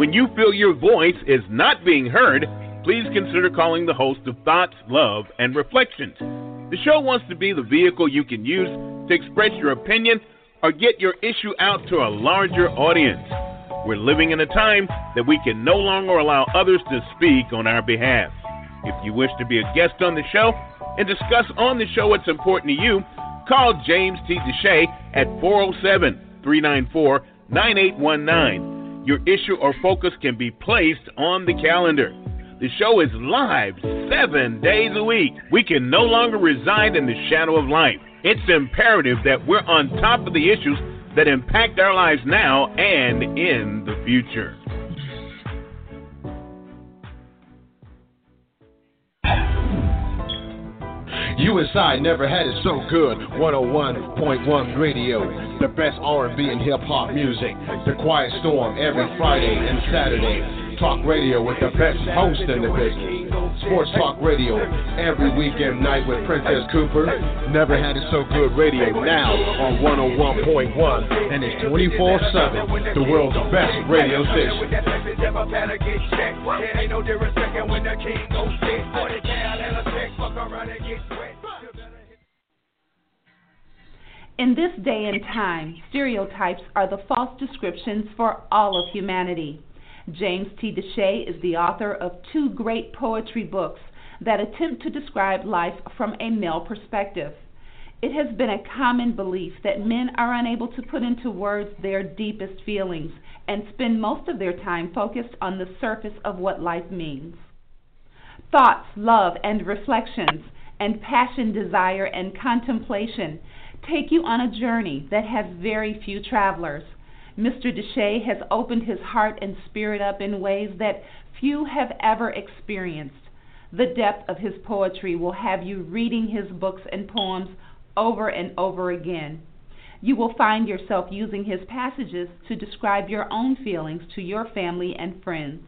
When you feel your voice is not being heard, please consider calling the host of Thoughts, Love, and Reflections. The show wants to be the vehicle you can use to express your opinion or get your issue out to a larger audience. We're living in a time that we can no longer allow others to speak on our behalf. If you wish to be a guest on the show and discuss on the show what's important to you, call James T. DeShay at 407 394 9819. Your issue or focus can be placed on the calendar. The show is live seven days a week. We can no longer reside in the shadow of life. It's imperative that we're on top of the issues that impact our lives now and in the future. USI never had it so good. 101.1 Radio, the best R&B and hip hop music. The Quiet Storm every Friday and Saturday. Talk Radio with the best host in the business. Sports Talk Radio every weekend night with Princess Cooper. Never had it so good radio now on 101.1 and it's 24/7. The world's best radio station. In this day and time, stereotypes are the false descriptions for all of humanity. James T. DeShay is the author of two great poetry books that attempt to describe life from a male perspective. It has been a common belief that men are unable to put into words their deepest feelings and spend most of their time focused on the surface of what life means. Thoughts, love, and reflections, and passion, desire, and contemplation take you on a journey that has very few travelers. Mr. DeShay has opened his heart and spirit up in ways that few have ever experienced. The depth of his poetry will have you reading his books and poems over and over again. You will find yourself using his passages to describe your own feelings to your family and friends.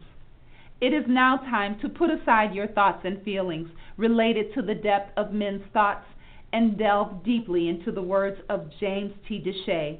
It is now time to put aside your thoughts and feelings related to the depth of men's thoughts and delve deeply into the words of James T. DeShay.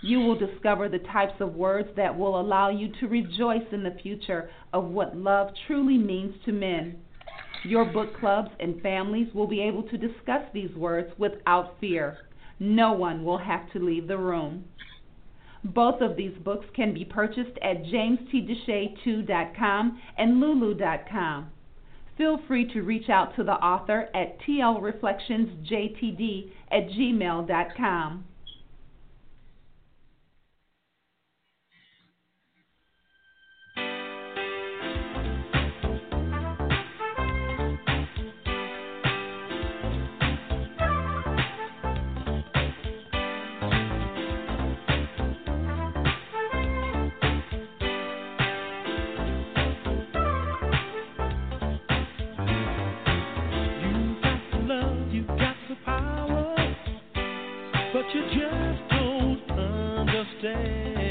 You will discover the types of words that will allow you to rejoice in the future of what love truly means to men. Your book clubs and families will be able to discuss these words without fear. No one will have to leave the room. Both of these books can be purchased at jamestdeshay2.com and lulu.com. Feel free to reach out to the author at tlreflectionsjtd at gmail.com. you just don't understand.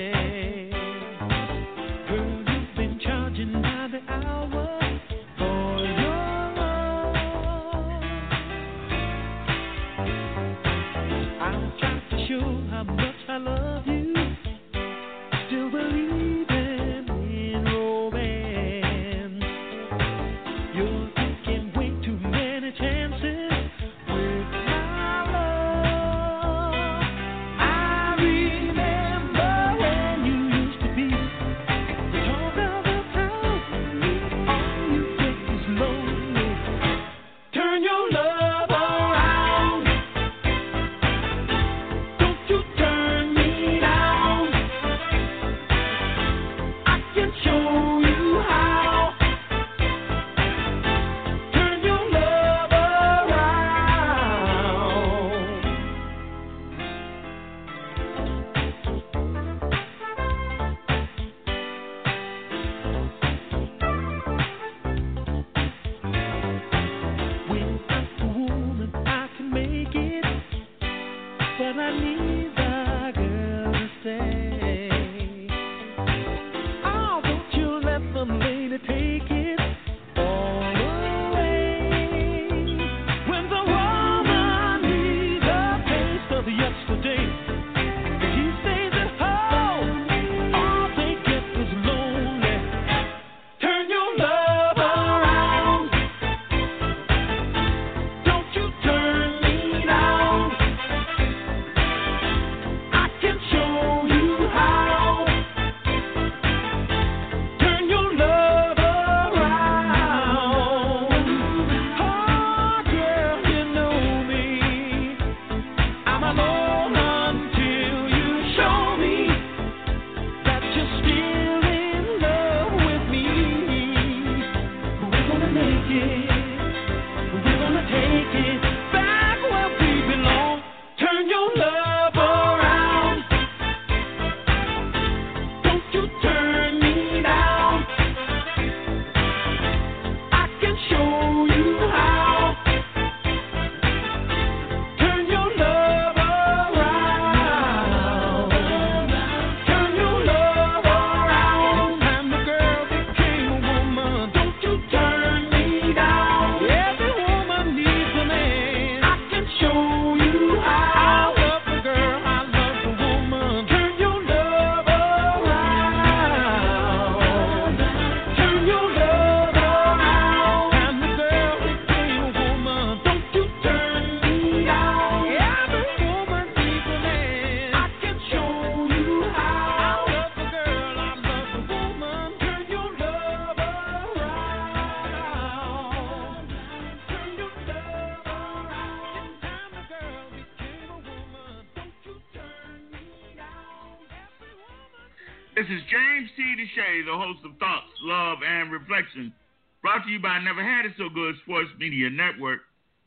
Network.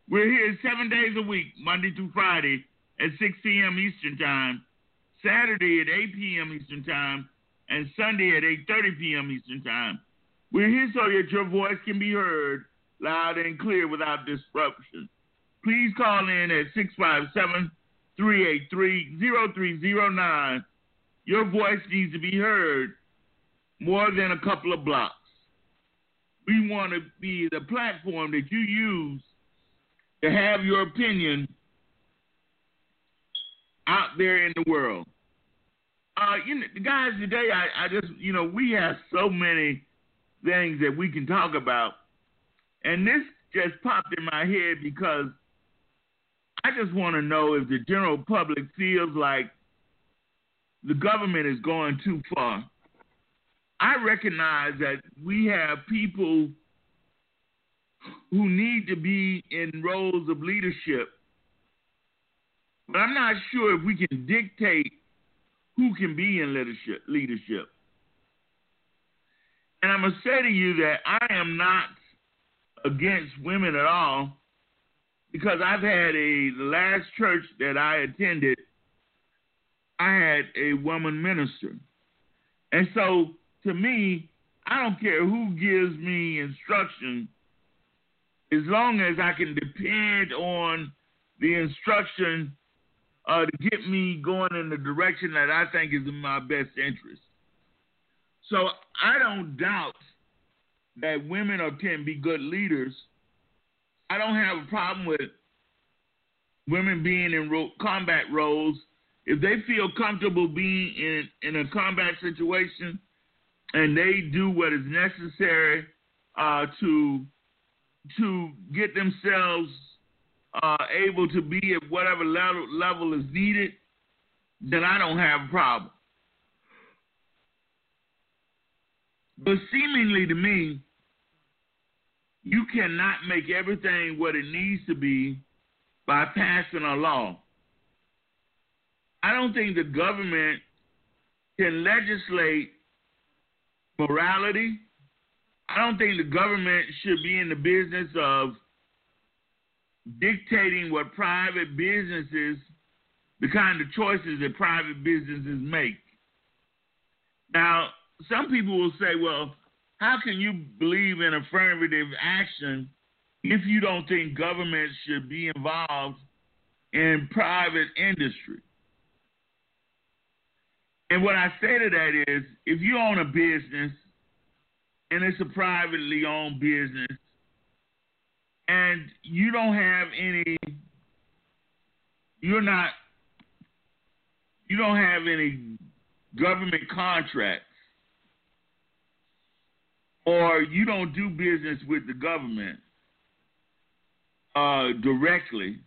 We're here seven days a week, Monday through Friday at 6 p.m. Eastern Time, Saturday at 8 p.m. Eastern Time, and Sunday at 8.30 p.m. Eastern Time. We're here so that your voice can be heard loud and clear without disruption. Please call in at 657 383 0309 your voice needs to be heard more than a couple of blocks. We want to be the platform that you use to have your opinion out there in the world. Uh, you know, guys, today I, I just, you know, we have so many things that we can talk about, and this just popped in my head because I just want to know if the general public feels like the government is going too far. I recognize that we have people who need to be in roles of leadership, but I'm not sure if we can dictate who can be in leadership. Leadership, and I'm gonna say to you that I am not against women at all, because I've had a the last church that I attended I had a woman minister. And so to me, I don't care who gives me instruction, as long as I can depend on the instruction uh, to get me going in the direction that I think is in my best interest. So I don't doubt that women are, can be good leaders. I don't have a problem with women being in ro- combat roles if they feel comfortable being in, in a combat situation and they do what is necessary uh, to to get themselves uh, able to be at whatever level, level is needed, then I don't have a problem. But seemingly to me, you cannot make everything what it needs to be by passing a law. I don't think the government can legislate morality. I don't think the government should be in the business of dictating what private businesses, the kind of choices that private businesses make. Now, some people will say, well, how can you believe in affirmative action if you don't think government should be involved in private industry? And what I say to that is if you own a business and it's a privately owned business and you don't have any you're not you don't have any government contracts or you don't do business with the government uh, directly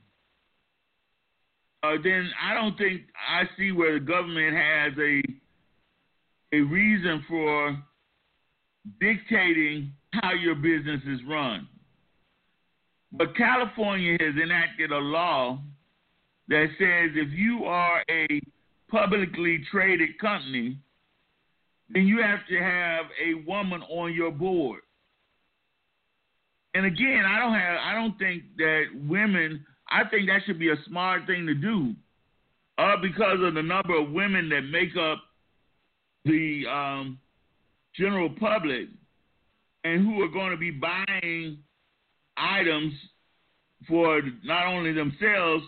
uh, then I don't think I see where the government has a a reason for dictating how your business is run. But California has enacted a law that says if you are a publicly traded company, then you have to have a woman on your board. And again, I don't have I don't think that women I think that should be a smart thing to do, uh, because of the number of women that make up the um, general public and who are going to be buying items for not only themselves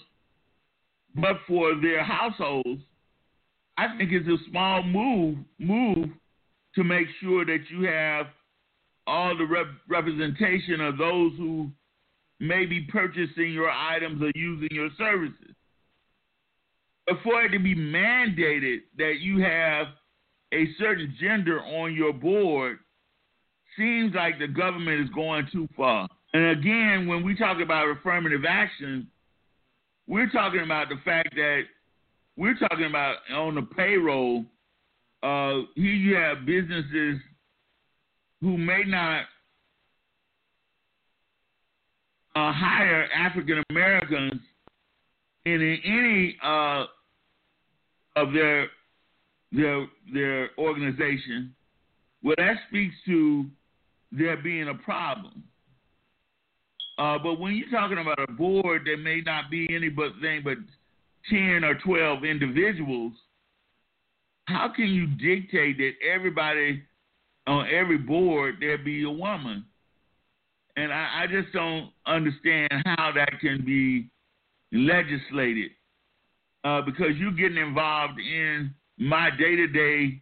but for their households. I think it's a small move move to make sure that you have all the rep- representation of those who may be purchasing your items or using your services. But for it to be mandated that you have a certain gender on your board seems like the government is going too far. And again, when we talk about affirmative action, we're talking about the fact that we're talking about on the payroll. Uh, here you have businesses who may not uh, hire African Americans in any uh, of their their their organization, well, that speaks to there being a problem. Uh, but when you're talking about a board that may not be any but anything but 10 or 12 individuals, how can you dictate that everybody on every board there be a woman? And I, I just don't understand how that can be legislated uh, because you're getting involved in my day to day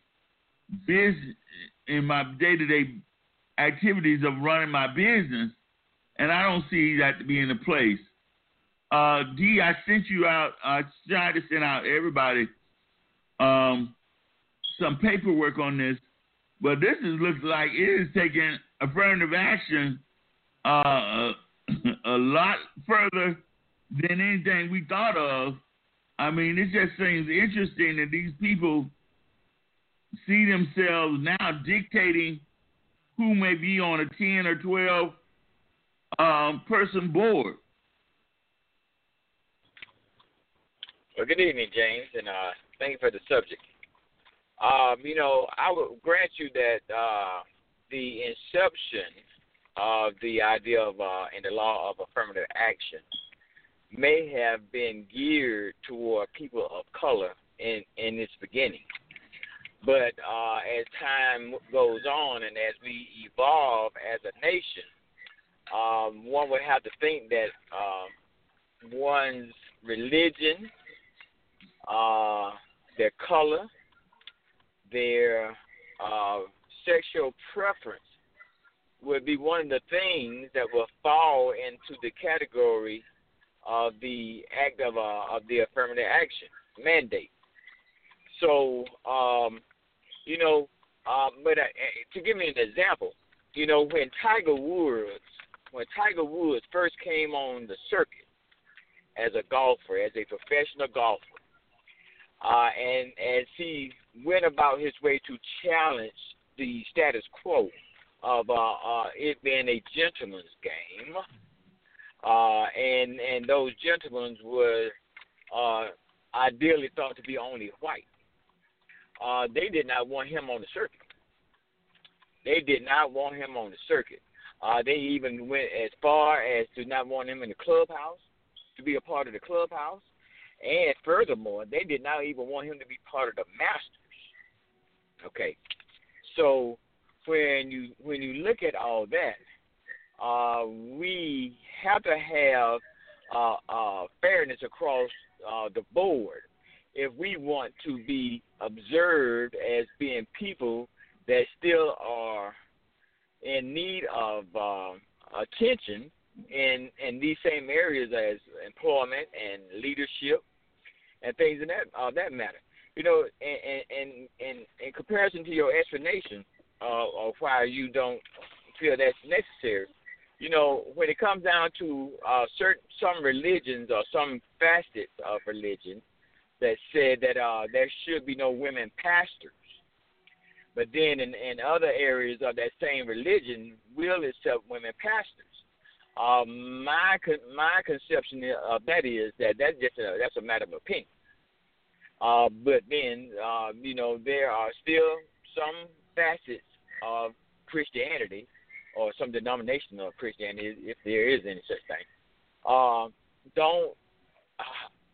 business, in my day to day activities of running my business, and I don't see that to be in the place. Uh, D, I sent you out. I tried to send out everybody um, some paperwork on this, but this is looks like it is taking affirmative action uh, a lot further than anything we thought of. I mean, it just seems interesting that these people see themselves now dictating who may be on a 10 or 12 um, person board. Well, good evening, James, and uh, thank you for the subject. Um, you know, I would grant you that uh, the inception of the idea of uh, in the law of affirmative action may have been geared toward people of color in in its beginning. But uh, as time goes on and as we evolve as a nation, um, one would have to think that uh, one's religion, uh, their color, their uh, sexual preference would be one of the things that will fall into the category of the act of uh, of the affirmative action mandate. So, um, you know, uh, but uh, to give me an example, you know, when Tiger Woods, when Tiger Woods first came on the circuit as a golfer, as a professional golfer, uh, and as he went about his way to challenge the status quo of uh, uh, it being a gentleman's game, uh, and and those gentlemen were uh, ideally thought to be only white. Uh, they did not want him on the circuit. They did not want him on the circuit. Uh, they even went as far as to not want him in the clubhouse, to be a part of the clubhouse, and furthermore, they did not even want him to be part of the Masters. Okay, so when you when you look at all that, uh, we have to have uh, uh, fairness across uh, the board if we want to be observed as being people that still are in need of uh, attention in in these same areas as employment and leadership and things in that uh, that matter. You know, and in in in comparison to your explanation uh, of why you don't feel that's necessary, you know, when it comes down to uh, certain some religions or some facets of religion that said that uh, there should be no women pastors, but then in, in other areas of that same religion will accept women pastors. Uh, my my conception of that is that that's just a, that's a matter of opinion. Uh, but then uh, you know there are still some facets of Christianity or some denomination of Christianity, if there is any such thing, uh, don't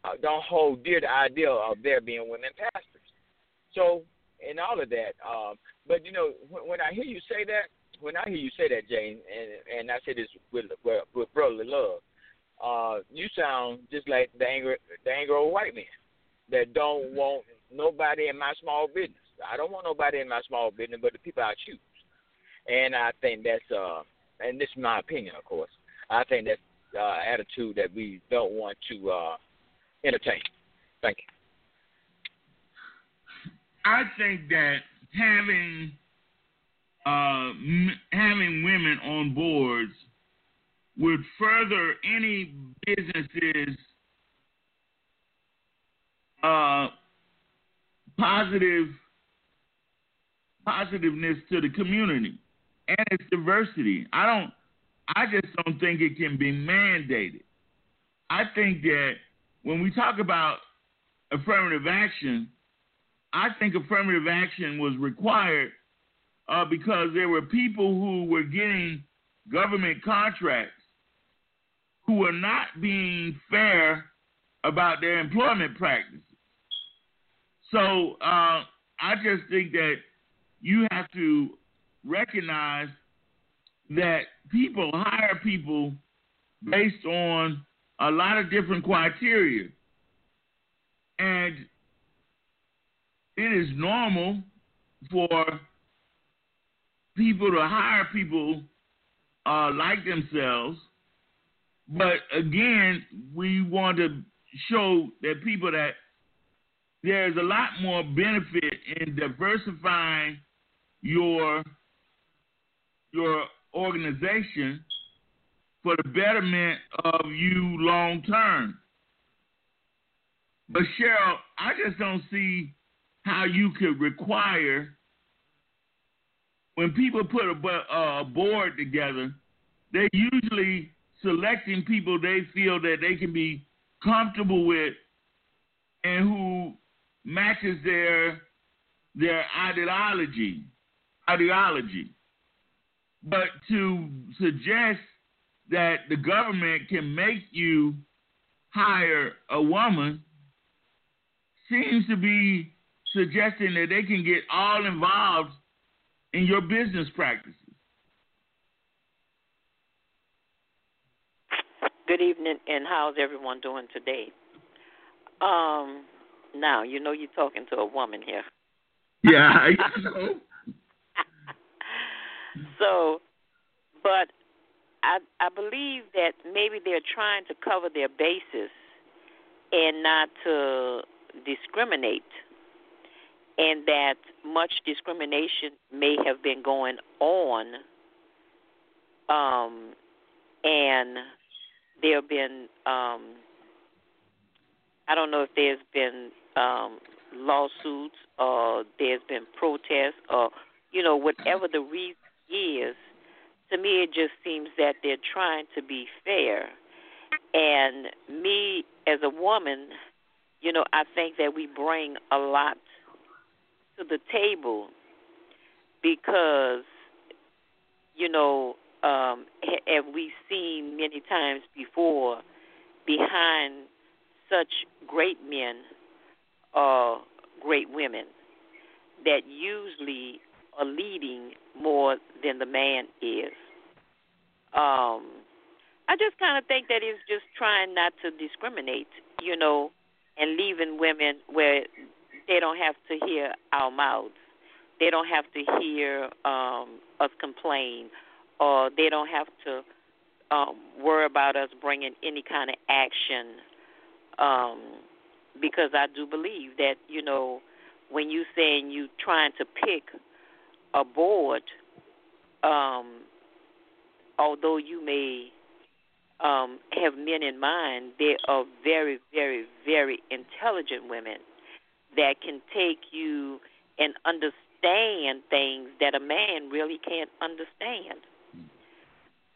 uh, don't hold dear the idea of there being women pastors. So, in all of that, uh, but you know, when, when I hear you say that, when I hear you say that, Jane, and and I say this with with, with brotherly love, uh, you sound just like the angry the angry old white man that don't want nobody in my small business. I don't want nobody in my small business, but the people I choose. And I think that's uh, and this is my opinion, of course. I think that's uh, attitude that we don't want to uh, entertain. Thank you. I think that having uh, m- having women on boards would further any businesses uh, positive positiveness to the community and its diversity. I don't. I just don't think it can be mandated. I think that when we talk about affirmative action, I think affirmative action was required uh, because there were people who were getting government contracts who were not being fair about their employment practices. So uh, I just think that you have to recognize that people hire people based on a lot of different criteria. And it is normal for people to hire people uh, like themselves. But again, we want to show that people that there's a lot more benefit in diversifying your your organization for the betterment of you long term. But Cheryl, I just don't see how you could require when people put a, a board together, they're usually selecting people they feel that they can be comfortable with and who matches their their ideology ideology. But to suggest that the government can make you hire a woman seems to be suggesting that they can get all involved in your business practices. Good evening, and how's everyone doing today? Um, now you know you're talking to a woman here. Yeah. so, but I I believe that maybe they're trying to cover their bases and not to discriminate and that much discrimination may have been going on um and there have been um I don't know if there's been um lawsuits or there's been protests or you know whatever the reason is to me it just seems that they're trying to be fair. And me as a woman you know I think that we bring a lot to the table because you know um have we seen many times before behind such great men are great women that usually are leading more than the man is. Um, I just kind of think that he's just trying not to discriminate, you know, and leaving women where they don't have to hear our mouths. They don't have to hear um, us complain, or they don't have to um, worry about us bringing any kind of action. Um, because I do believe that you know when you saying you trying to pick a board, um, although you may um, have men in mind, they are very, very, very intelligent women that can take you and understand things that a man really can't understand.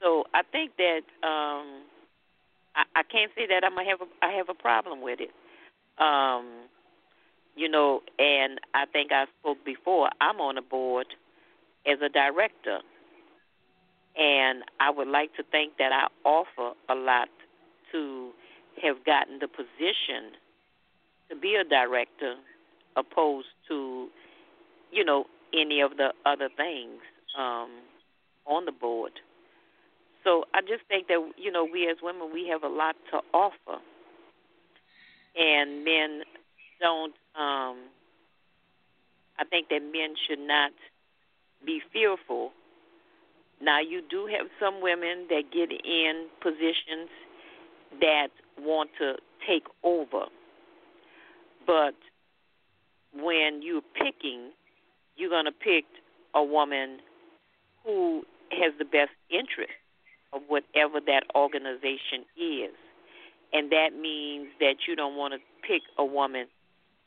So I think that um I, I can't say that I'm gonna have a I have a problem with it. Um you know, and I think I spoke before, I'm on a board as a director. And I would like to think that I offer a lot to have gotten the position to be a director opposed to you know any of the other things um on the board so i just think that you know we as women we have a lot to offer and men don't um i think that men should not be fearful now you do have some women that get in positions that want to take over but when you're picking, you're going to pick a woman who has the best interest of whatever that organization is. And that means that you don't want to pick a woman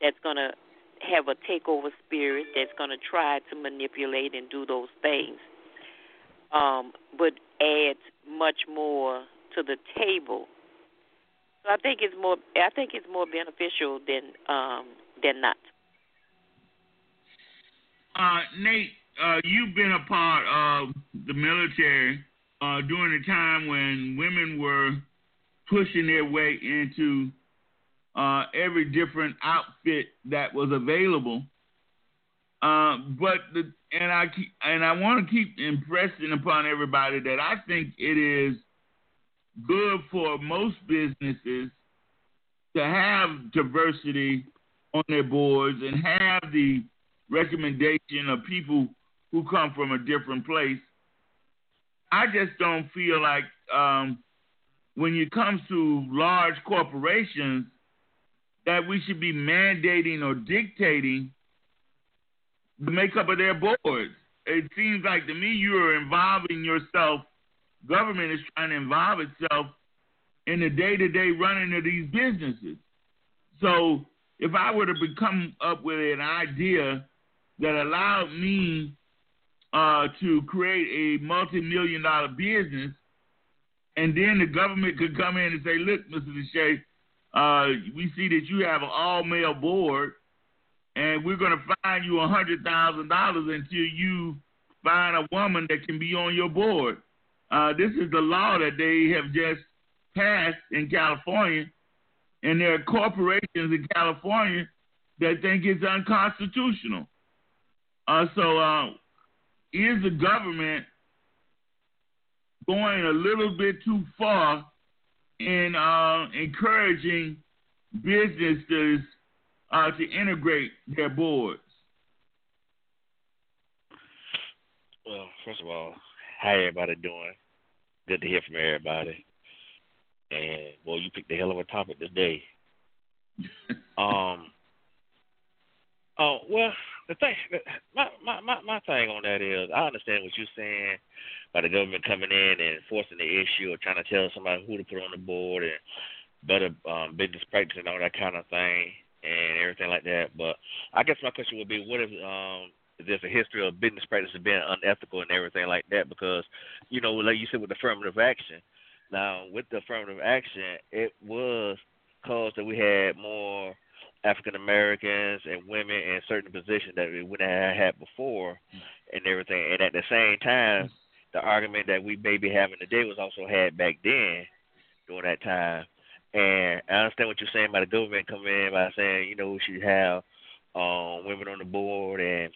that's going to have a takeover spirit, that's going to try to manipulate and do those things, um, but add much more to the table so I think it's more. I think it's more beneficial than um, than not. uh, Nate, uh, you've been a part of the military uh, during a time when women were pushing their way into uh, every different outfit that was available. Uh, but the and I keep, and I want to keep impressing upon everybody that I think it is good for most businesses to have diversity on their boards and have the recommendation of people who come from a different place. I just don't feel like um, when it comes to large corporations that we should be mandating or dictating the makeup of their boards. It seems like to me you are involving yourself. Government is trying to involve itself in the day to day running of these businesses. So if I were to come up with an idea that allowed me uh, to create a multi million dollar business, and then the government could come in and say, look, Mr. DeShay, uh, we see that you have an all male board, and we're going to fine you a $100,000 until you find a woman that can be on your board. Uh, this is the law that they have just passed in California, and there are corporations in California that think it's unconstitutional. Uh, so, uh, is the government going a little bit too far in uh, encouraging businesses uh, to integrate their boards? Well, first of all, how everybody doing? Good to hear from everybody. And well, you picked a hell of a topic today. um. Oh well, the thing, my, my my my thing on that is, I understand what you're saying about the government coming in and forcing the issue or trying to tell somebody who to put on the board and better um, business practice and all that kind of thing and everything like that. But I guess my question would be, what if um, there's a history of business practices being unethical and everything like that? Because you know, like you said with affirmative action. Now, with the affirmative action, it was caused that we had more African Americans and women in certain positions that we wouldn't have had before, and everything. And at the same time, the argument that we may be having today was also had back then during that time. And I understand what you're saying about the government coming in by saying, you know, we should have um, women on the board and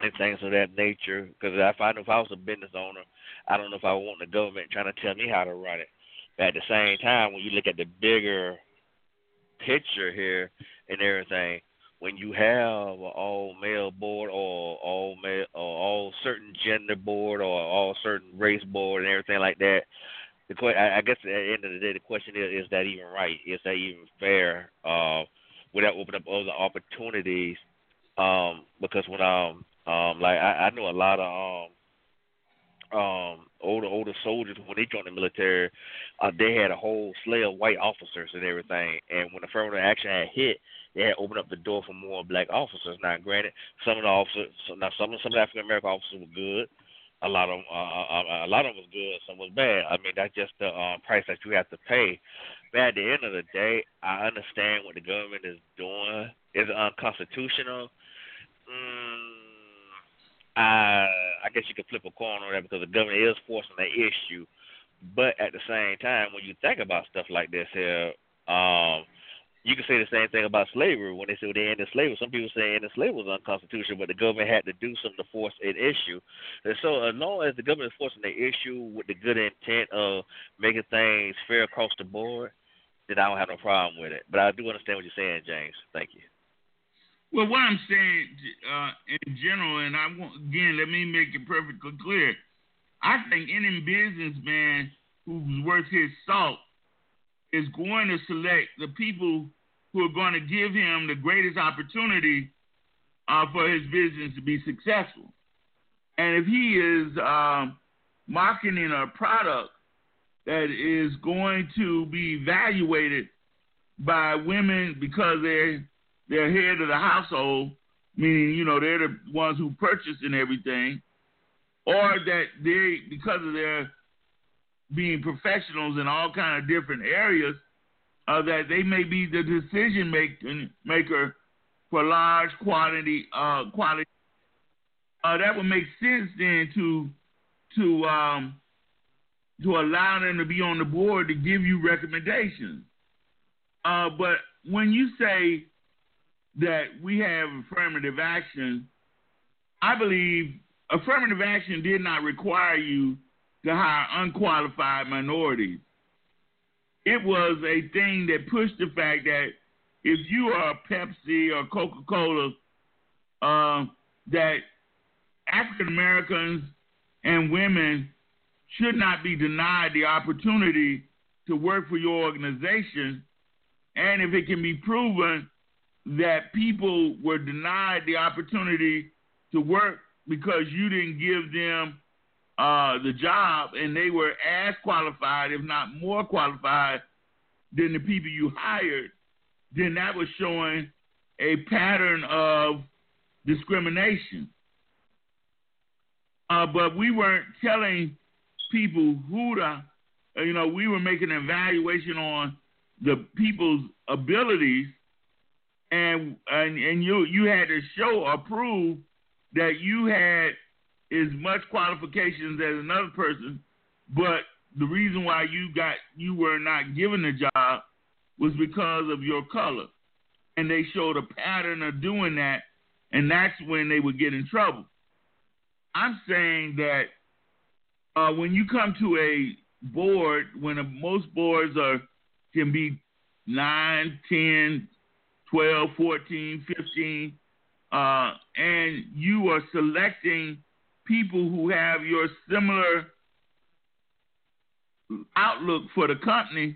and things of that nature. Because if I know if I was a business owner, I don't know if I want the government trying to tell me how to run it. But at the same time, when you look at the bigger picture here and everything, when you have an all male board or all male or all certain gender board or all certain race board and everything like that, the I, I guess at the end of the day, the question is: Is that even right? Is that even fair? Uh, would that open up other opportunities? Um, because when um um like I, I know a lot of um um older older soldiers when they joined the military, uh, they had a whole slew of white officers and everything. And when affirmative action had hit, they had opened up the door for more black officers. Now, granted, some of the officers, now some some of the African American officers were good. A lot of uh, uh, uh, a lot of them was good, some was bad. I mean, that's just the um, price that you have to pay. But at the end of the day, I understand what the government is doing is unconstitutional. Mm, I I guess you could flip a coin on that because the government is forcing that issue. But at the same time, when you think about stuff like this here, um, you can say the same thing about slavery. When they say they ended slavery, some people say ended slavery was unconstitutional, but the government had to do something to force an issue. And so, as long as the government is forcing the issue with the good intent of making things fair across the board, then I don't have no problem with it. But I do understand what you're saying, James. Thank you. Well, what I'm saying uh, in general, and I want again, let me make it perfectly clear. I think any businessman who's worth his salt is going to select the people who are going to give him the greatest opportunity uh, for his business to be successful. And if he is uh, marketing a product that is going to be evaluated by women because they're they're head of the household, meaning you know they're the ones who purchase and everything, or that they because of their being professionals in all kind of different areas, uh, that they may be the decision make, maker for large quantity uh, quality uh, that would make sense then to to um, to allow them to be on the board to give you recommendations. Uh, but when you say that we have affirmative action, I believe affirmative action did not require you to hire unqualified minorities. It was a thing that pushed the fact that if you are Pepsi or Coca Cola, uh, that African Americans and women should not be denied the opportunity to work for your organization. And if it can be proven that people were denied the opportunity to work because you didn't give them uh, the job and they were as qualified, if not more qualified, than the people you hired, then that was showing a pattern of discrimination. Uh, but we weren't telling people who to, you know, we were making an evaluation on the people's abilities, and and and you you had to show or prove that you had as much qualifications as another person, but the reason why you got you were not given the job was because of your color, and they showed a pattern of doing that, and that's when they would get in trouble. I'm saying that uh, when you come to a board, when a, most boards are can be 9, 10, 12, 14, 15, uh, and you are selecting people who have your similar outlook for the company,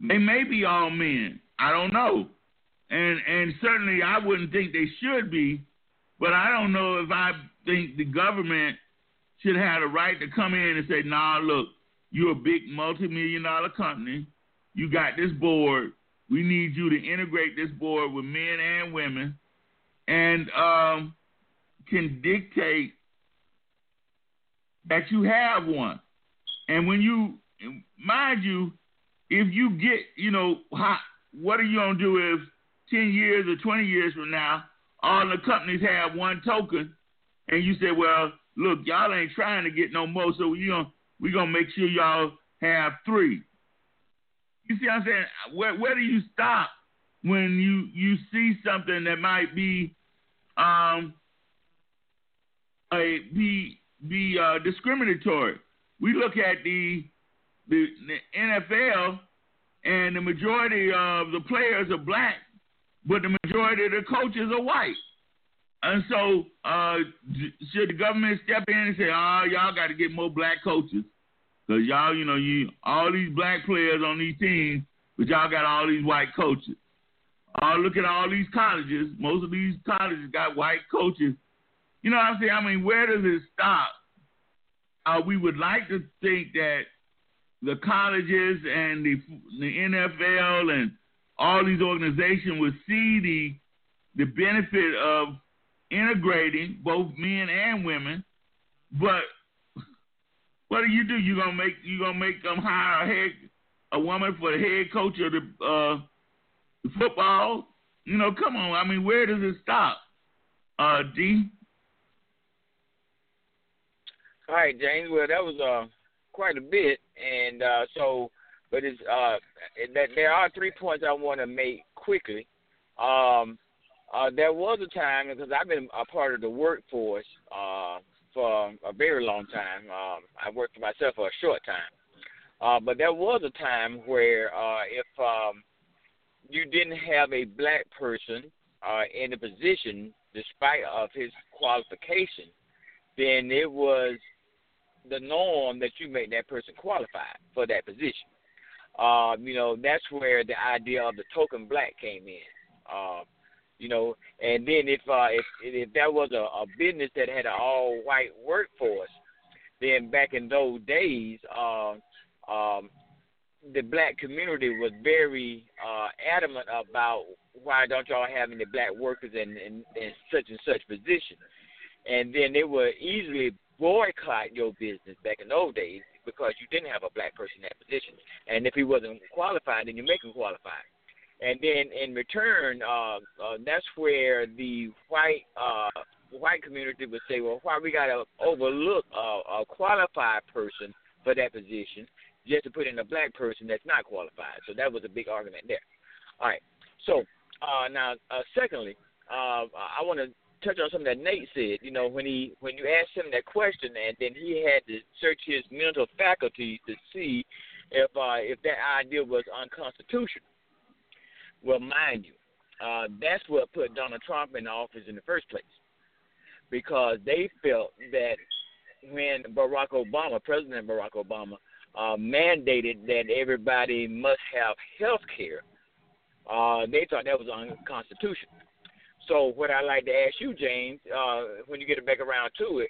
they may be all men. I don't know. And and certainly I wouldn't think they should be, but I don't know if I think the government should have the right to come in and say, nah, look, you're a big multi-million dollar company. You got this board. We need you to integrate this board with men and women and um, can dictate that you have one. And when you, mind you, if you get, you know, how, what are you going to do if 10 years or 20 years from now, all the companies have one token and you say, well, look, y'all ain't trying to get no more, so we gonna we gonna make sure y'all have three. You see what I'm saying? Where where do you stop when you you see something that might be um a be be uh, discriminatory? We look at the, the the NFL and the majority of the players are black, but the majority of the coaches are white. And so, uh, should the government step in and say, "Oh, y'all got to get more black coaches, because y'all, you know, you all these black players on these teams, but y'all got all these white coaches. Oh, look at all these colleges. Most of these colleges got white coaches. You know what I'm saying? I mean, where does it stop? Uh, we would like to think that the colleges and the the NFL and all these organizations would see the the benefit of integrating both men and women. But what do you do? You gonna make you gonna make them hire a head a woman for the head coach of the uh, football? You know, come on. I mean, where does it stop? Uh, D. All right, James. Well, that was uh quite a bit, and uh, so, but it's uh, that there are three points I want to make quickly. Um, uh, there was a time because I've been a part of the workforce uh, for a very long time. Um, I worked for myself for a short time, uh, but there was a time where uh, if um, you didn't have a black person uh, in the position, despite of his qualification, then it was the norm that you make that person qualified for that position. Uh, you know, that's where the idea of the token black came in. Uh, you know. And then if uh, if if that was a, a business that had an all white workforce, then back in those days, uh, um, the black community was very uh, adamant about why don't y'all have any black workers in, in, in such and such position, and then they would easily boycott your business back in those days because you didn't have a black person in that position, and if he wasn't qualified, then you make him qualified and then in return, uh, uh, that's where the white uh, white community would say, well, why we got to overlook a, a qualified person for that position just to put in a black person that's not qualified? So that was a big argument there. All right. So uh, now, uh, secondly, uh, I want to touch on something that Nate said. You know, when he when you asked him that question, and then he had to search his mental faculties to see if uh, if that idea was unconstitutional. Well, mind you, uh, that's what put Donald Trump in office in the first place, because they felt that when Barack Obama, President Barack Obama, uh, mandated that everybody must have health care, uh, they thought that was unconstitutional. So, what I'd like to ask you, James, uh, when you get it back around to it,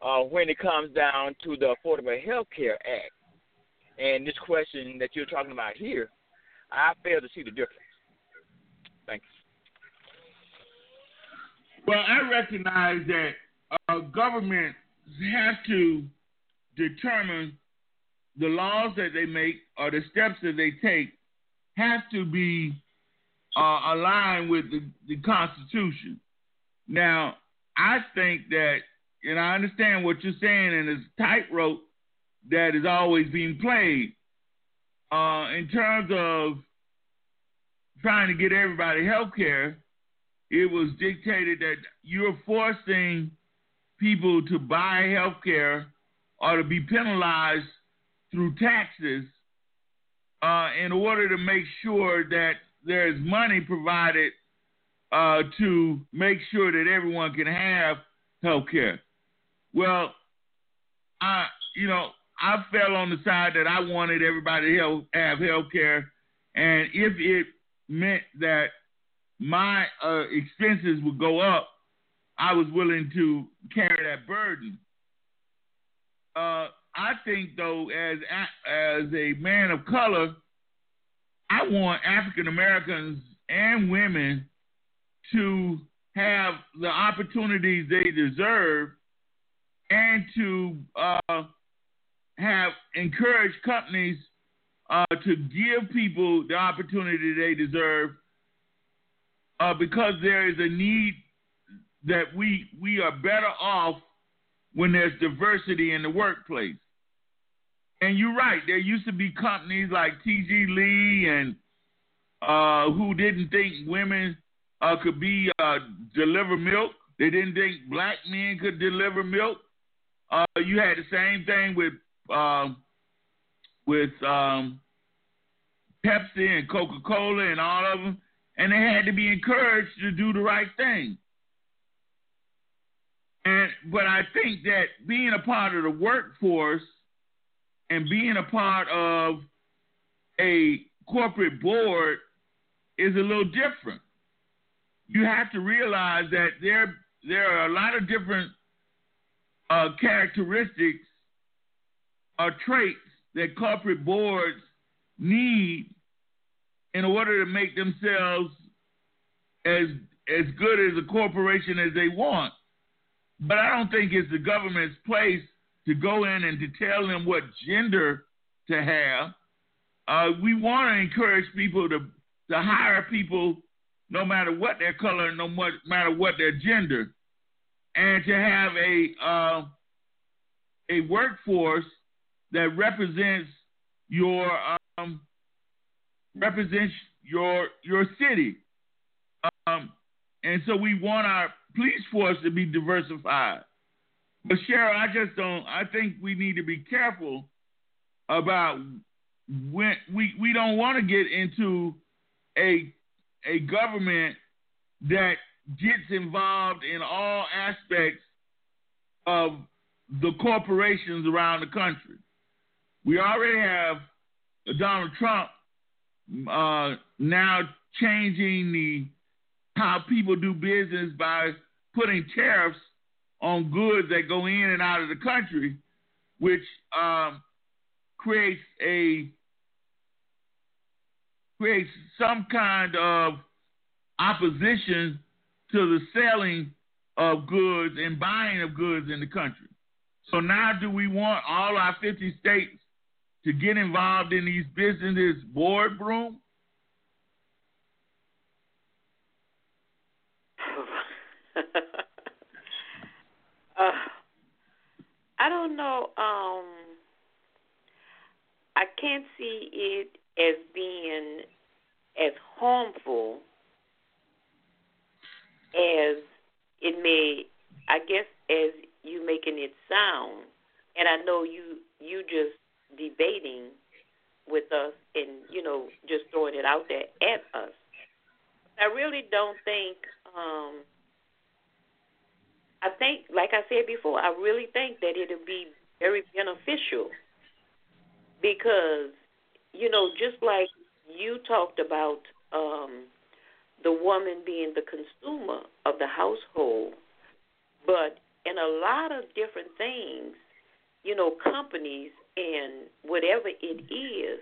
uh, when it comes down to the Affordable Health Care Act, and this question that you're talking about here, I fail to see the difference. Thanks. Well, I recognize that uh, government has to determine the laws that they make or the steps that they take have to be uh, aligned with the, the Constitution. Now, I think that, and I understand what you're saying, and it's tightrope that is always being played uh, in terms of trying to get everybody health care. It was dictated that you're forcing people to buy health care or to be penalized through taxes uh, in order to make sure that there's money provided uh, to make sure that everyone can have health care. Well, I, you know, I fell on the side that I wanted everybody to have health care, and if it meant that my uh, expenses would go up, I was willing to carry that burden. Uh, I think, though, as as a man of color, I want African Americans and women to have the opportunities they deserve and to uh, have encouraged companies uh, to give people the opportunity they deserve uh, because there is a need that we we are better off when there's diversity in the workplace. And you're right. There used to be companies like T.G. Lee and uh, who didn't think women uh, could be uh, deliver milk. They didn't think black men could deliver milk. Uh, you had the same thing with um, with um, Pepsi and Coca Cola and all of them, and they had to be encouraged to do the right thing. And but I think that being a part of the workforce and being a part of a corporate board is a little different. You have to realize that there there are a lot of different uh, characteristics or traits that corporate boards need in order to make themselves as as good as a corporation as they want. But I don't think it's the government's place to go in and to tell them what gender to have. Uh, we want to encourage people to to hire people no matter what their color, no matter what their gender, and to have a uh, a workforce that represents your um, represents your your city. Um, and so we want our police force to be diversified. But Cheryl, I just don't. I think we need to be careful about when we we don't want to get into a a government that gets involved in all aspects of the corporations around the country. We already have Donald Trump uh, now changing the how people do business by putting tariffs on goods that go in and out of the country, which um, creates a creates some kind of opposition to the selling of goods and buying of goods in the country. So now, do we want all our 50 states to get involved in these businesses boardroom? I don't know. Um, I can't see it as being as harmful as it may. I guess as you making it sound, and I know you you just debating with us and you know just throwing it out there at us. I really don't think. um I think, like I said before, I really think that it'll be very beneficial because, you know, just like you talked about um, the woman being the consumer of the household, but in a lot of different things, you know, companies and whatever it is,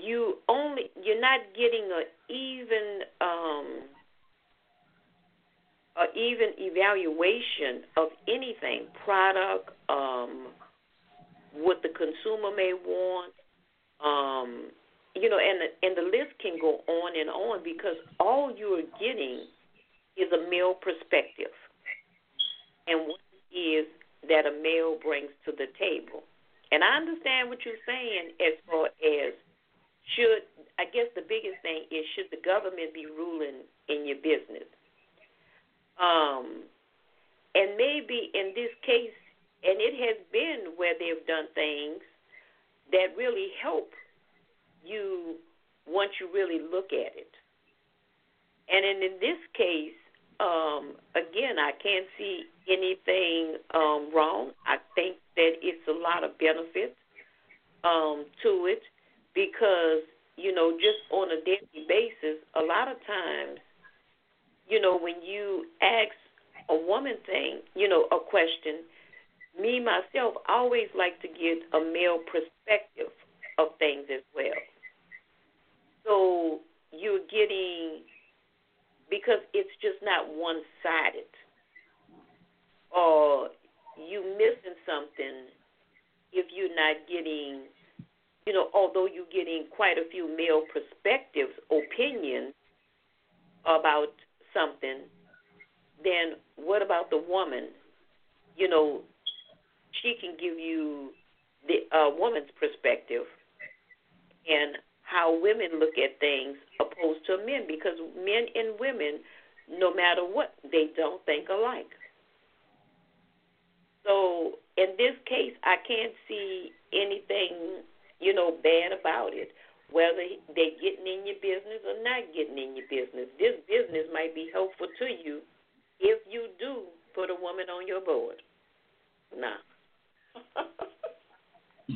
you only you're not getting a even um even evaluation of anything product um what the consumer may want um you know and and the list can go on and on because all you are getting is a male perspective. And what is that a male brings to the table and i understand what you're saying as far as should I guess the biggest thing is should the government be ruling in your business? Um, and maybe in this case, and it has been where they've done things that really help you once you really look at it. And in, in this case, um, again, I can't see anything um, wrong. I think that it's a lot of benefits um, to it because you know just on a daily basis a lot of times you know when you ask a woman thing you know a question me myself I always like to get a male perspective of things as well so you're getting because it's just not one sided or you missing something if you're not getting you know, although you're getting quite a few male perspectives, opinions about something, then what about the woman? You know, she can give you the uh, woman's perspective and how women look at things opposed to men because men and women, no matter what, they don't think alike. So in this case, I can't see anything you know, bad about it. Whether they're getting in your business or not getting in your business, this business might be helpful to you if you do put a woman on your board. Nah.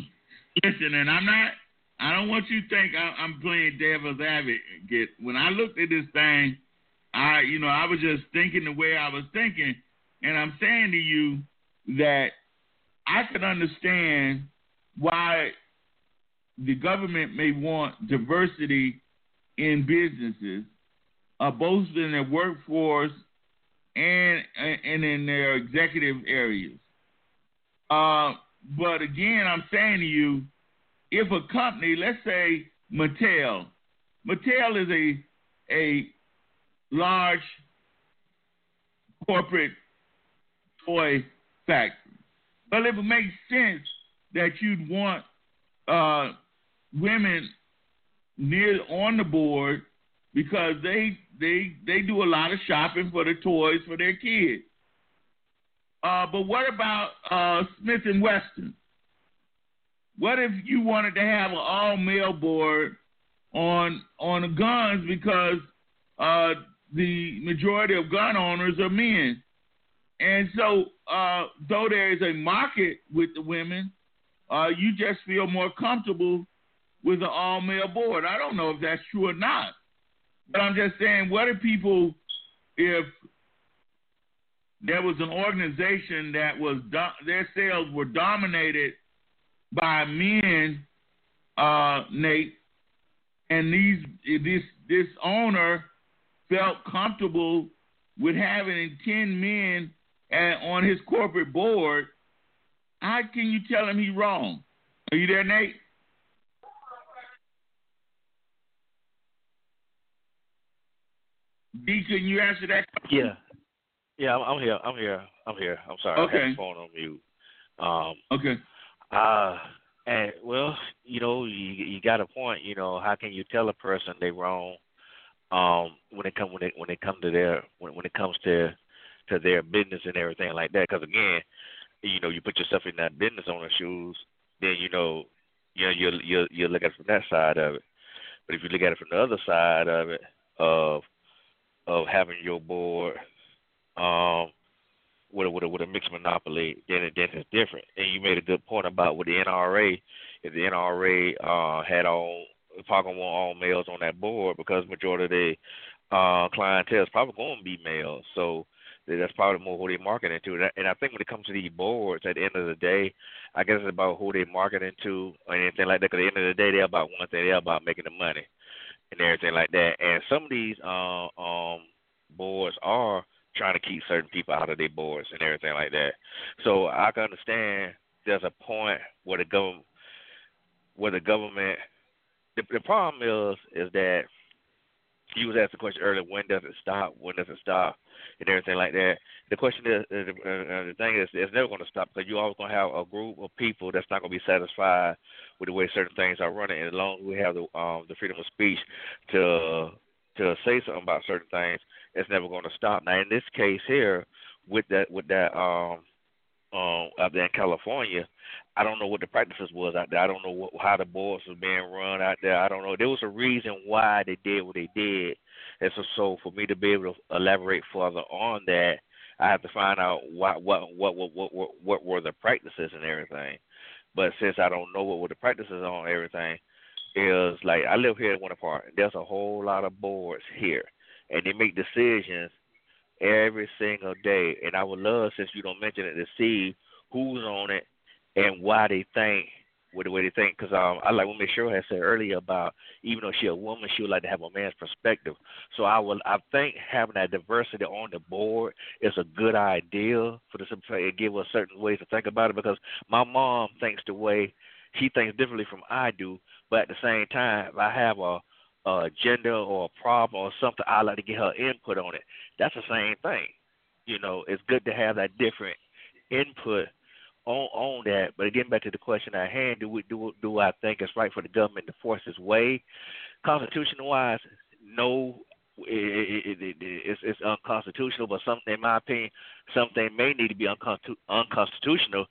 Listen, and I'm not. I don't want you to think I, I'm playing devil's advocate. When I looked at this thing, I, you know, I was just thinking the way I was thinking, and I'm saying to you that I can understand why the government may want diversity in businesses, uh, both in their workforce and and in their executive areas. Uh, but again, I'm saying to you, if a company, let's say Mattel, Mattel is a a large corporate toy factory. But if it makes sense that you'd want uh, women near on the board because they they they do a lot of shopping for the toys for their kids. Uh, but what about uh, Smith and Wesson? What if you wanted to have an all male board on on the guns because uh, the majority of gun owners are men, and so uh, though there is a market with the women, uh, you just feel more comfortable with an all male board. I don't know if that's true or not. But I'm just saying, what if people, if there was an organization that was, do- their sales were dominated by men, uh, Nate, and these, this, this owner felt comfortable with having 10 men at, on his corporate board, how can you tell him he's wrong? Are you there, Nate? D, can you answer that? Yeah, yeah, I'm, I'm here. I'm here. I'm here. I'm sorry. Okay. I had the phone on mute. Um, okay. Uh, and well, you know, you you got a point. You know, how can you tell a person they wrong um, when it come when it when it come to their when when it comes to to their business and everything like that? Because again, you know, you put yourself in that business owner's shoes, then you know, you know, you you you look at it from that side of it. But if you look at it from the other side of it, of of having your board um, with a, with a, with a mixed monopoly, then it, then it's different. And you made a good point about with the NRA. If the NRA uh, had all probably want all males on that board because majority of the uh, clientele is probably going to be males. So that's probably more who they market into. And I think when it comes to these boards, at the end of the day, I guess it's about who they market into or anything like that. Because at the end of the day, they're about one thing: they're about making the money and everything like that. And some of these uh, um, boards are trying to keep certain people out of their boards and everything like that. So I can understand there's a point where the government, where the government, the, the problem is, is that you was asked the question earlier, when does it stop? When does it stop? And everything like that. The question is, uh, uh, the thing is, it's never going to stop because you're always going to have a group of people that's not going to be satisfied with the way certain things are running. And as long as we have the um, the freedom of speech to to say something about certain things, it's never going to stop. Now, in this case here, with that with that um um out there in California, I don't know what the practices was out there. I don't know what, how the boards was being run out there. I don't know. There was a reason why they did what they did, and so so for me to be able to elaborate further on that, I have to find out what what what what what what, what were the practices and everything. But since I don't know what were the practices on everything, is like I live here in Winter Park. There's a whole lot of boards here, and they make decisions every single day. And I would love, since you don't mention it, to see who's on it and why they think with the way they think. Because um, I like what Miss Cheryl had said earlier about even though she's a woman, she would like to have a man's perspective. So I will, I think having that diversity on the board is a good idea for the to give us certain ways to think about it. Because my mom thinks the way she thinks differently from I do, but at the same time, I have a, a agenda or a problem or something, I like to get her input on it. That's the same thing. You know, it's good to have that different input on on that. But getting back to the question at hand, do we do do I think it's right for the government to force its way? Constitutional wise, no. It, it, it, it's, it's unconstitutional, but something, in my opinion, something may need to be unconstitutional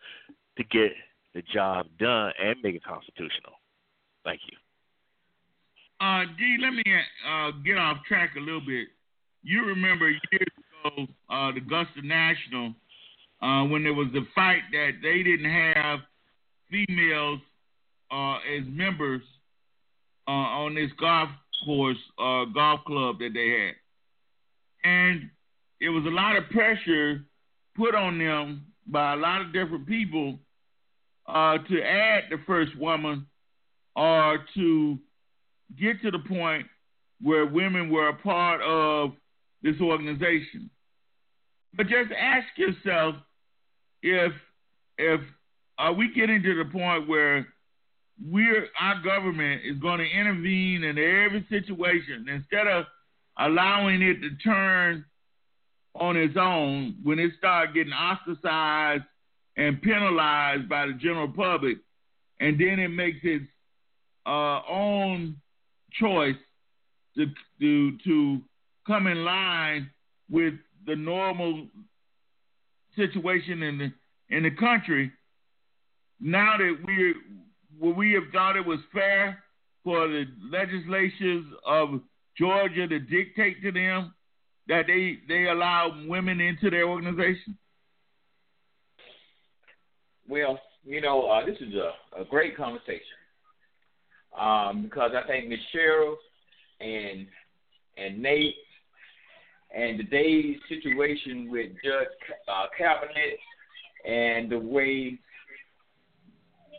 to get the job done and make it constitutional. Thank you. Uh, D, let me uh, get off track a little bit. You remember years ago, uh, the Augusta National, uh, when there was the fight that they didn't have females uh, as members uh, on this golf course, uh, golf club that they had. And it was a lot of pressure put on them by a lot of different people uh, to add the first woman or to get to the point where women were a part of this organization. But just ask yourself if if are we getting to the point where we're our government is going to intervene in every situation instead of allowing it to turn on its own when it starts getting ostracized and penalized by the general public, and then it makes its uh, own choice to, to to come in line with the normal situation in the in the country. Now that we we have thought it was fair for the legislatures of Georgia to dictate to them that they they allow women into their organization? Well, you know, uh, this is a, a great conversation um, because I think Miss Cheryl and and Nate and today's situation with Judge uh, Kavanaugh and the way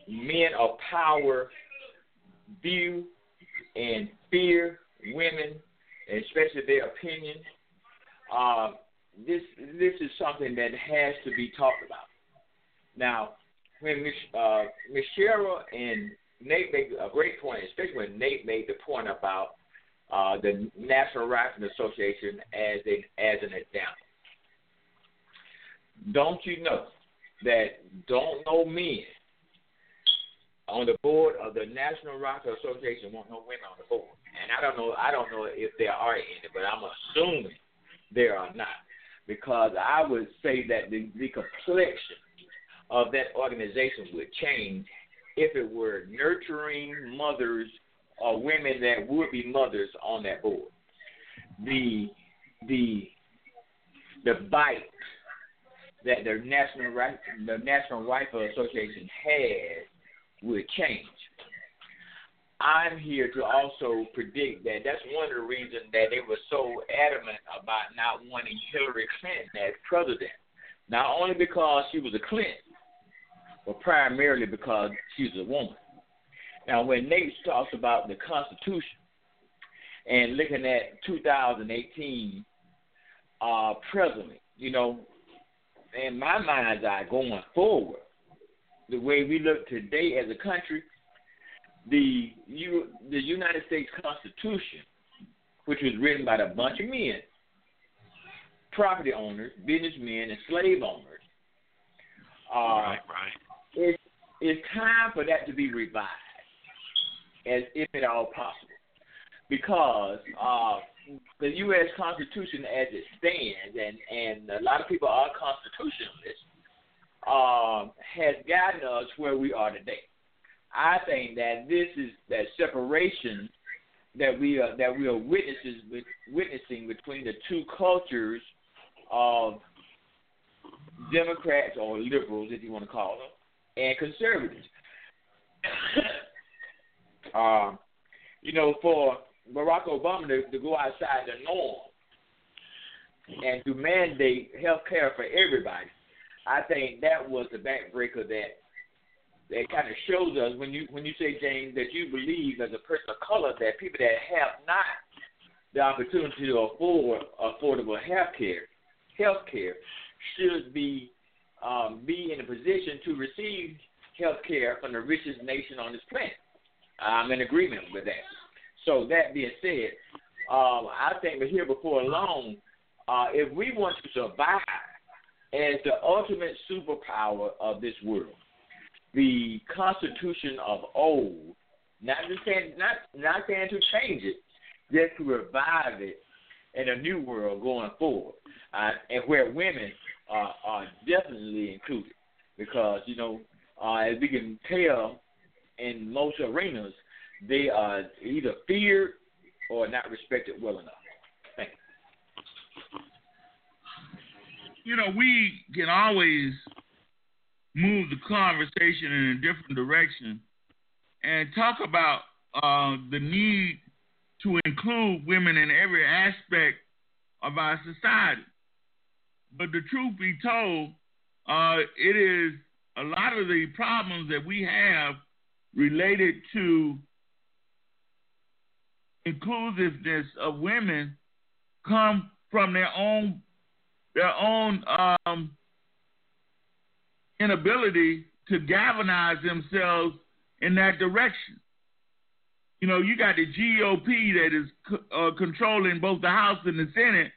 men of power view and fear women, especially their opinion. Uh, this this is something that has to be talked about. Now, when Miss uh, Cheryl and Nate made a great point, especially when Nate made the point about uh, the National Rifle Association as a as an example. Don't you know that don't know men on the board of the National Rifle Association want no women on the board. And I don't know I don't know if there are any, but I'm assuming there are not. Because I would say that the, the complexion of that organization would change if it were nurturing mothers or women that would be mothers on that board. The the the bite that the National the National Rifle Association has would change. I'm here to also predict that that's one of the reasons that they were so adamant about not wanting Hillary Clinton as president. Not only because she was a Clinton, but primarily because she's a woman. Now, when Nate talks about the Constitution and looking at 2018 uh, president, you know, in my mind's eye, going forward, the way we look today as a country, the you the United States Constitution, which was written by a bunch of men, property owners, businessmen, and slave owners, uh, right, right. It's, time for that to be revised, as if at all possible, because uh, the U.S. Constitution, as it stands, and and a lot of people are constitutionalists, uh, has gotten us where we are today. I think that this is that separation that we are that we are witnesses witnessing between the two cultures of Democrats or liberals, if you want to call them, and conservatives. uh, you know, for Barack Obama to, to go outside the norm and to mandate health care for everybody, I think that was the backbreaker that that kind of shows us when you when you say James that you believe as a person of color that people that have not the opportunity to afford affordable health care health care should be um, be in a position to receive health care from the richest nation on this planet. I'm in agreement with that. So that being said, um, I think we're here before long. Uh, if we want to survive as the ultimate superpower of this world, the Constitution of old, not just saying, not not saying to change it, just to revive it in a new world going forward, uh, and where women are, are definitely included, because you know, uh, as we can tell in most arenas, they are either feared or not respected well enough. Thank you. You know, we can always move the conversation in a different direction and talk about uh, the need to include women in every aspect of our society. But the truth be told, uh, it is a lot of the problems that we have related to inclusiveness of women come from their own their own um, inability to galvanize themselves in that direction. You know, you got the GOP that is uh, controlling both the House and the Senate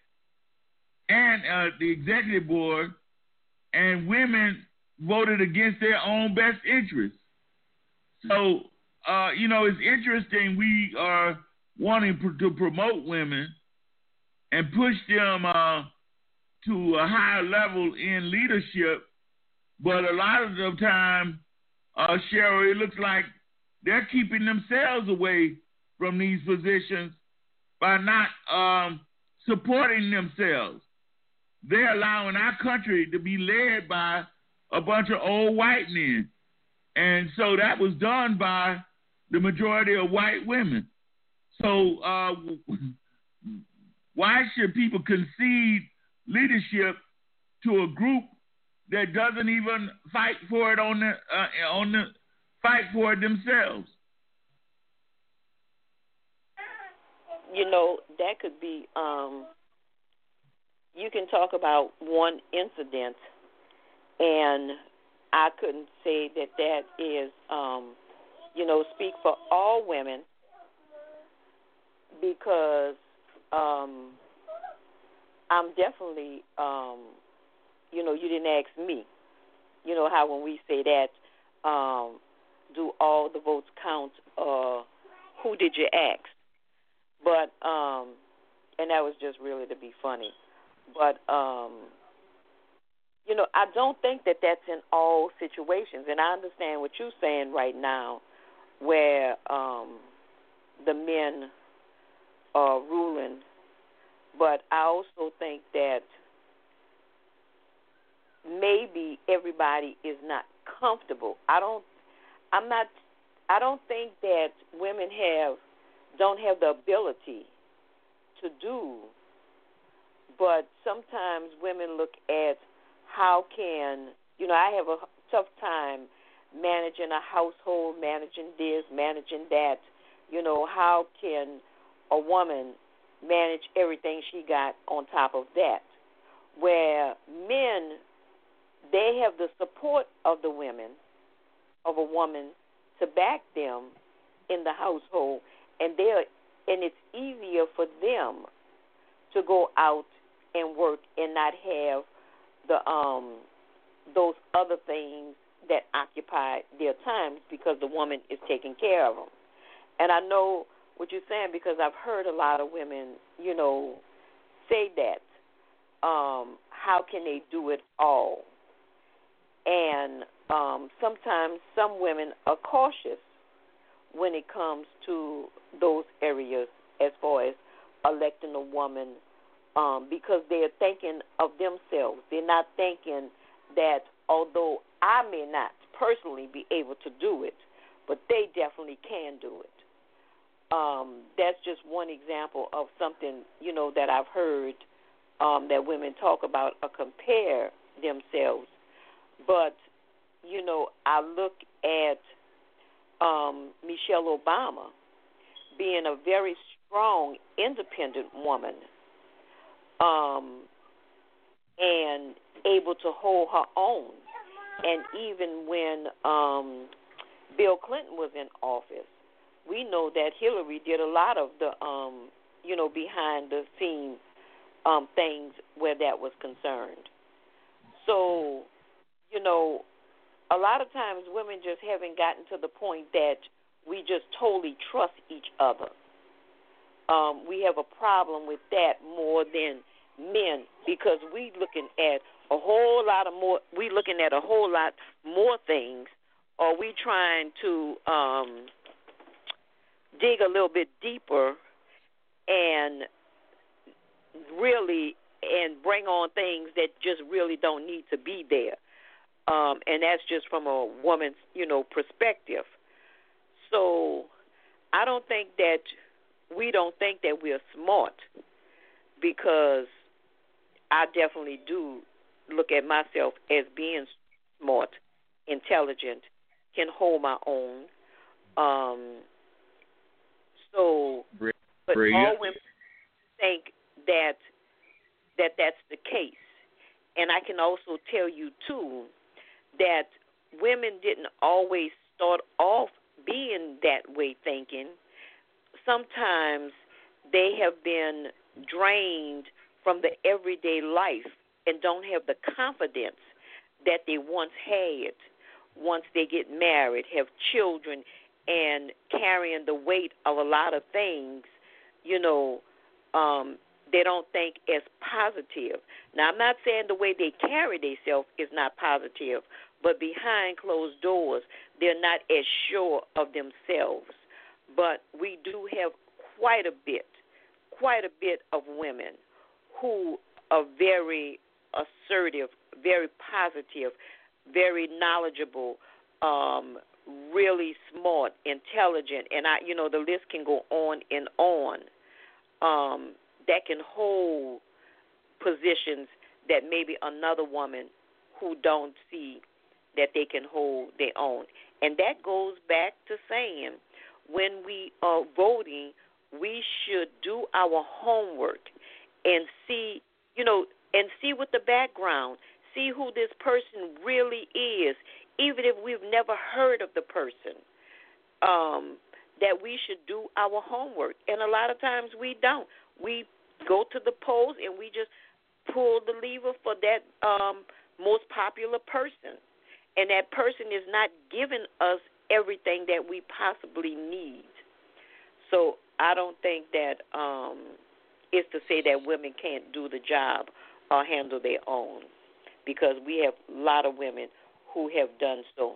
and uh, the executive board, and women voted against their own best interests. So, uh, you know, it's interesting. We are wanting pr- to promote women and push them uh, to a higher level in leadership but a lot of the time, uh, Cheryl, it looks like they're keeping themselves away from these positions by not um, supporting themselves. They're allowing our country to be led by a bunch of old white men. And so that was done by the majority of white women. So uh, why should people concede leadership to a group that doesn't even fight for it on the uh, on the fight for it themselves. You know that could be. Um, you can talk about one incident, and I couldn't say that that is, um, you know, speak for all women because um, I'm definitely um, you know, you didn't ask me. you know how when we say that, um, do all the votes count? Uh, who did you ask? But um, and that was just really to be funny. But um, you know, I don't think that that's in all situations, and I understand what you're saying right now, where um, the men are ruling. But I also think that maybe everybody is not comfortable. I don't. I'm not. I don't think that women have don't have the ability to do. But sometimes women look at how can you know I have a tough time managing a household, managing this, managing that. You know how can a woman manage everything she got on top of that? Where men they have the support of the women of a woman to back them in the household and they're and it's easier for them to go out and work and not have the um those other things that occupy their times because the woman is taking care of them. And I know what you're saying because I've heard a lot of women, you know, say that. Um, how can they do it all? And um, sometimes some women are cautious when it comes to those areas as far as electing a woman um, because they're thinking of themselves. They're not thinking that although I may not personally be able to do it, but they definitely can do it. Um, that's just one example of something you know that I've heard um, that women talk about or compare themselves. But you know, I look at um, Michelle Obama being a very strong, independent woman, um, and able to hold her own. And even when um, Bill Clinton was in office, we know that Hillary did a lot of the, um, you know, behind the scene um, things where that was concerned. So, you know, a lot of times women just haven't gotten to the point that we just totally trust each other. Um, we have a problem with that more than men because we looking at a whole lot of more. We looking at a whole lot more things. Or we trying to um, dig a little bit deeper and really and bring on things that just really don't need to be there um, and that's just from a woman's, you know, perspective. So I don't think that we don't think that we're smart because I definitely do look at myself as being smart, intelligent, can hold my own. Um, so, but all women think that that that's the case, and I can also tell you too that women didn't always start off being that way thinking. Sometimes they have been drained from the everyday life and don't have the confidence that they once had once they get married, have children, and carrying the weight of a lot of things, you know, um, they don't think as positive. Now, I'm not saying the way they carry themselves is not positive, but behind closed doors, they're not as sure of themselves. But we do have quite a bit, quite a bit of women who are very assertive, very positive, very knowledgeable, um, really smart, intelligent, and I, you know, the list can go on and on. Um, that can hold positions that maybe another woman who don't see that they can hold their own. And that goes back to saying when we are voting, we should do our homework and see, you know, and see with the background, see who this person really is, even if we've never heard of the person. Um, that we should do our homework, and a lot of times we don't. We go to the polls and we just pull the lever for that um, most popular person and that person is not giving us everything that we possibly need. So I don't think that um, it's to say that women can't do the job or handle their own, because we have a lot of women who have done so.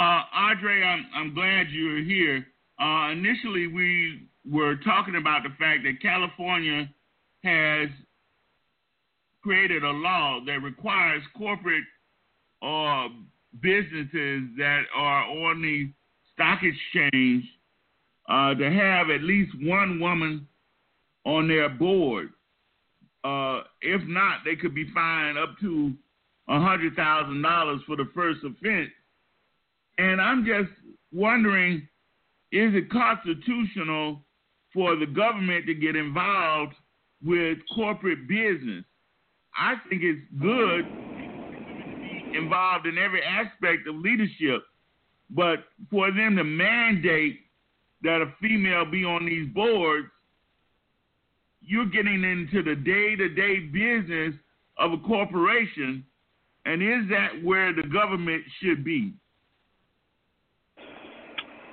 Uh, Audrey, I'm I'm glad you're here. Uh, initially, we were talking about the fact that California has created a law that requires corporate or uh, businesses that are on the stock exchange uh, to have at least one woman on their board. Uh, if not, they could be fined up to a hundred thousand dollars for the first offense. And I'm just wondering, is it constitutional for the government to get involved with corporate business? I think it's good involved in every aspect of leadership, but for them to mandate that a female be on these boards, you're getting into the day-to-day business of a corporation, and is that where the government should be?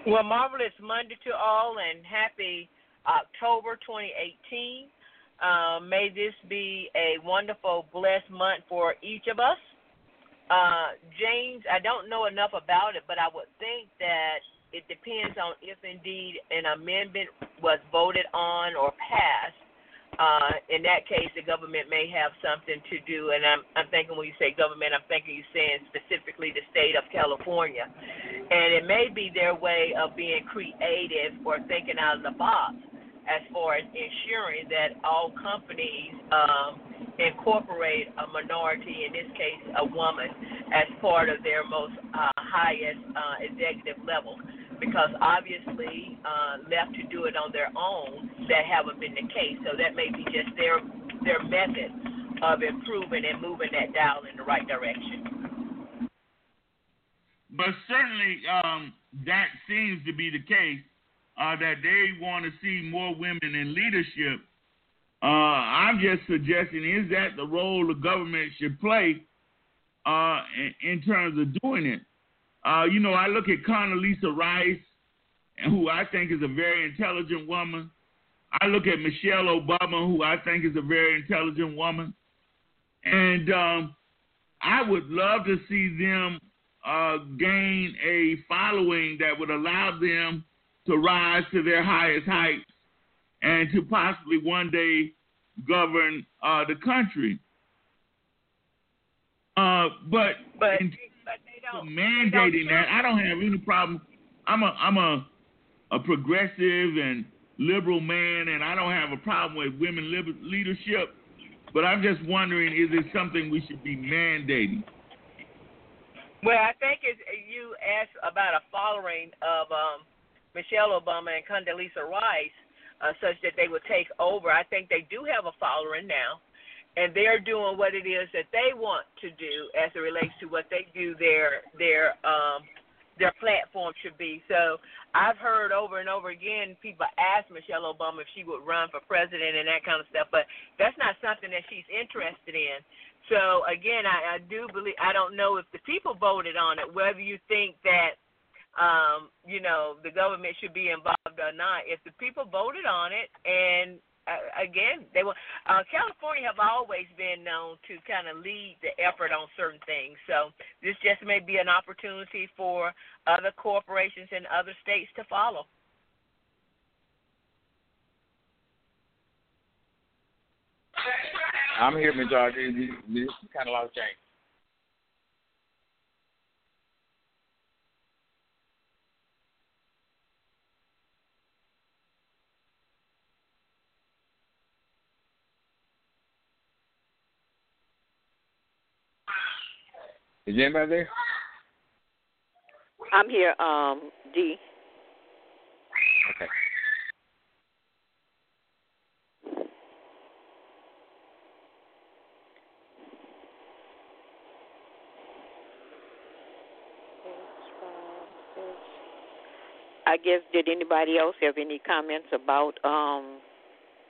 Well, marvelous Monday to all, and happy October 2018. Uh, may this be a wonderful, blessed month for each of us. Uh, James, I don't know enough about it, but I would think that it depends on if indeed an amendment was voted on or passed. Uh, in that case, the government may have something to do. And I'm, I'm thinking when you say government, I'm thinking you're saying specifically the state of California. And it may be their way of being creative or thinking out of the box as far as ensuring that all companies um, incorporate a minority, in this case, a woman, as part of their most uh, highest uh, executive level. Because obviously, uh, left to do it on their own, that haven't been the case. So that may be just their their method of improving and moving that dial in the right direction. But certainly, um, that seems to be the case uh, that they want to see more women in leadership. Uh, I'm just suggesting is that the role the government should play uh, in, in, terms of doing it. Uh, you know, I look at Condoleezza Rice, and who I think is a very intelligent woman. I look at Michelle Obama, who I think is a very intelligent woman. And um, I would love to see them uh, gain a following that would allow them to rise to their highest heights and to possibly one day govern uh, the country. Uh, but but, in, don't, mandating that, I don't have any problem. I'm a I'm a a progressive and liberal man, and I don't have a problem with women leadership. But I'm just wondering, is it something we should be mandating? Well, I think it's, you asked about a following of um, Michelle Obama and Condoleezza Rice, uh, such that they would take over. I think they do have a following now, and they're doing what it is that they want to do as it relates to what they do their their um, their platform should be. So I've heard over and over again people ask Michelle Obama if she would run for president and that kind of stuff, but that's not something that she's interested in. So again, I, I do believe I don't know if the people voted on it. Whether you think that um, you know, the government should be involved or not. If the people voted on it, and uh, again, they were uh, California have always been known to kind of lead the effort on certain things. So this just may be an opportunity for other corporations in other states to follow. I'm here, Ms. Audrey. Kind of like change. Is anybody there? I'm here, um, D. Okay. I guess did anybody else have any comments about um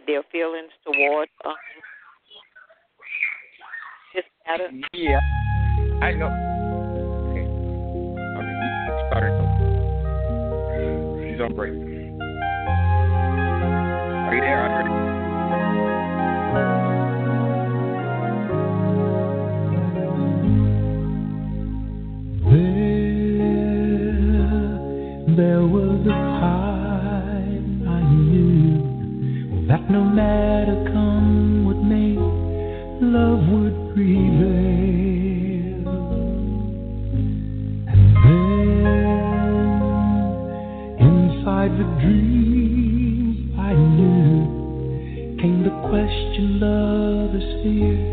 their feelings toward um, this matter? Yeah. I know. Okay. Okay. Start She's on break. Are you there? Heard it. there was a time I knew that no matter come what may, love would prevail. dreams I knew came the question love is fear.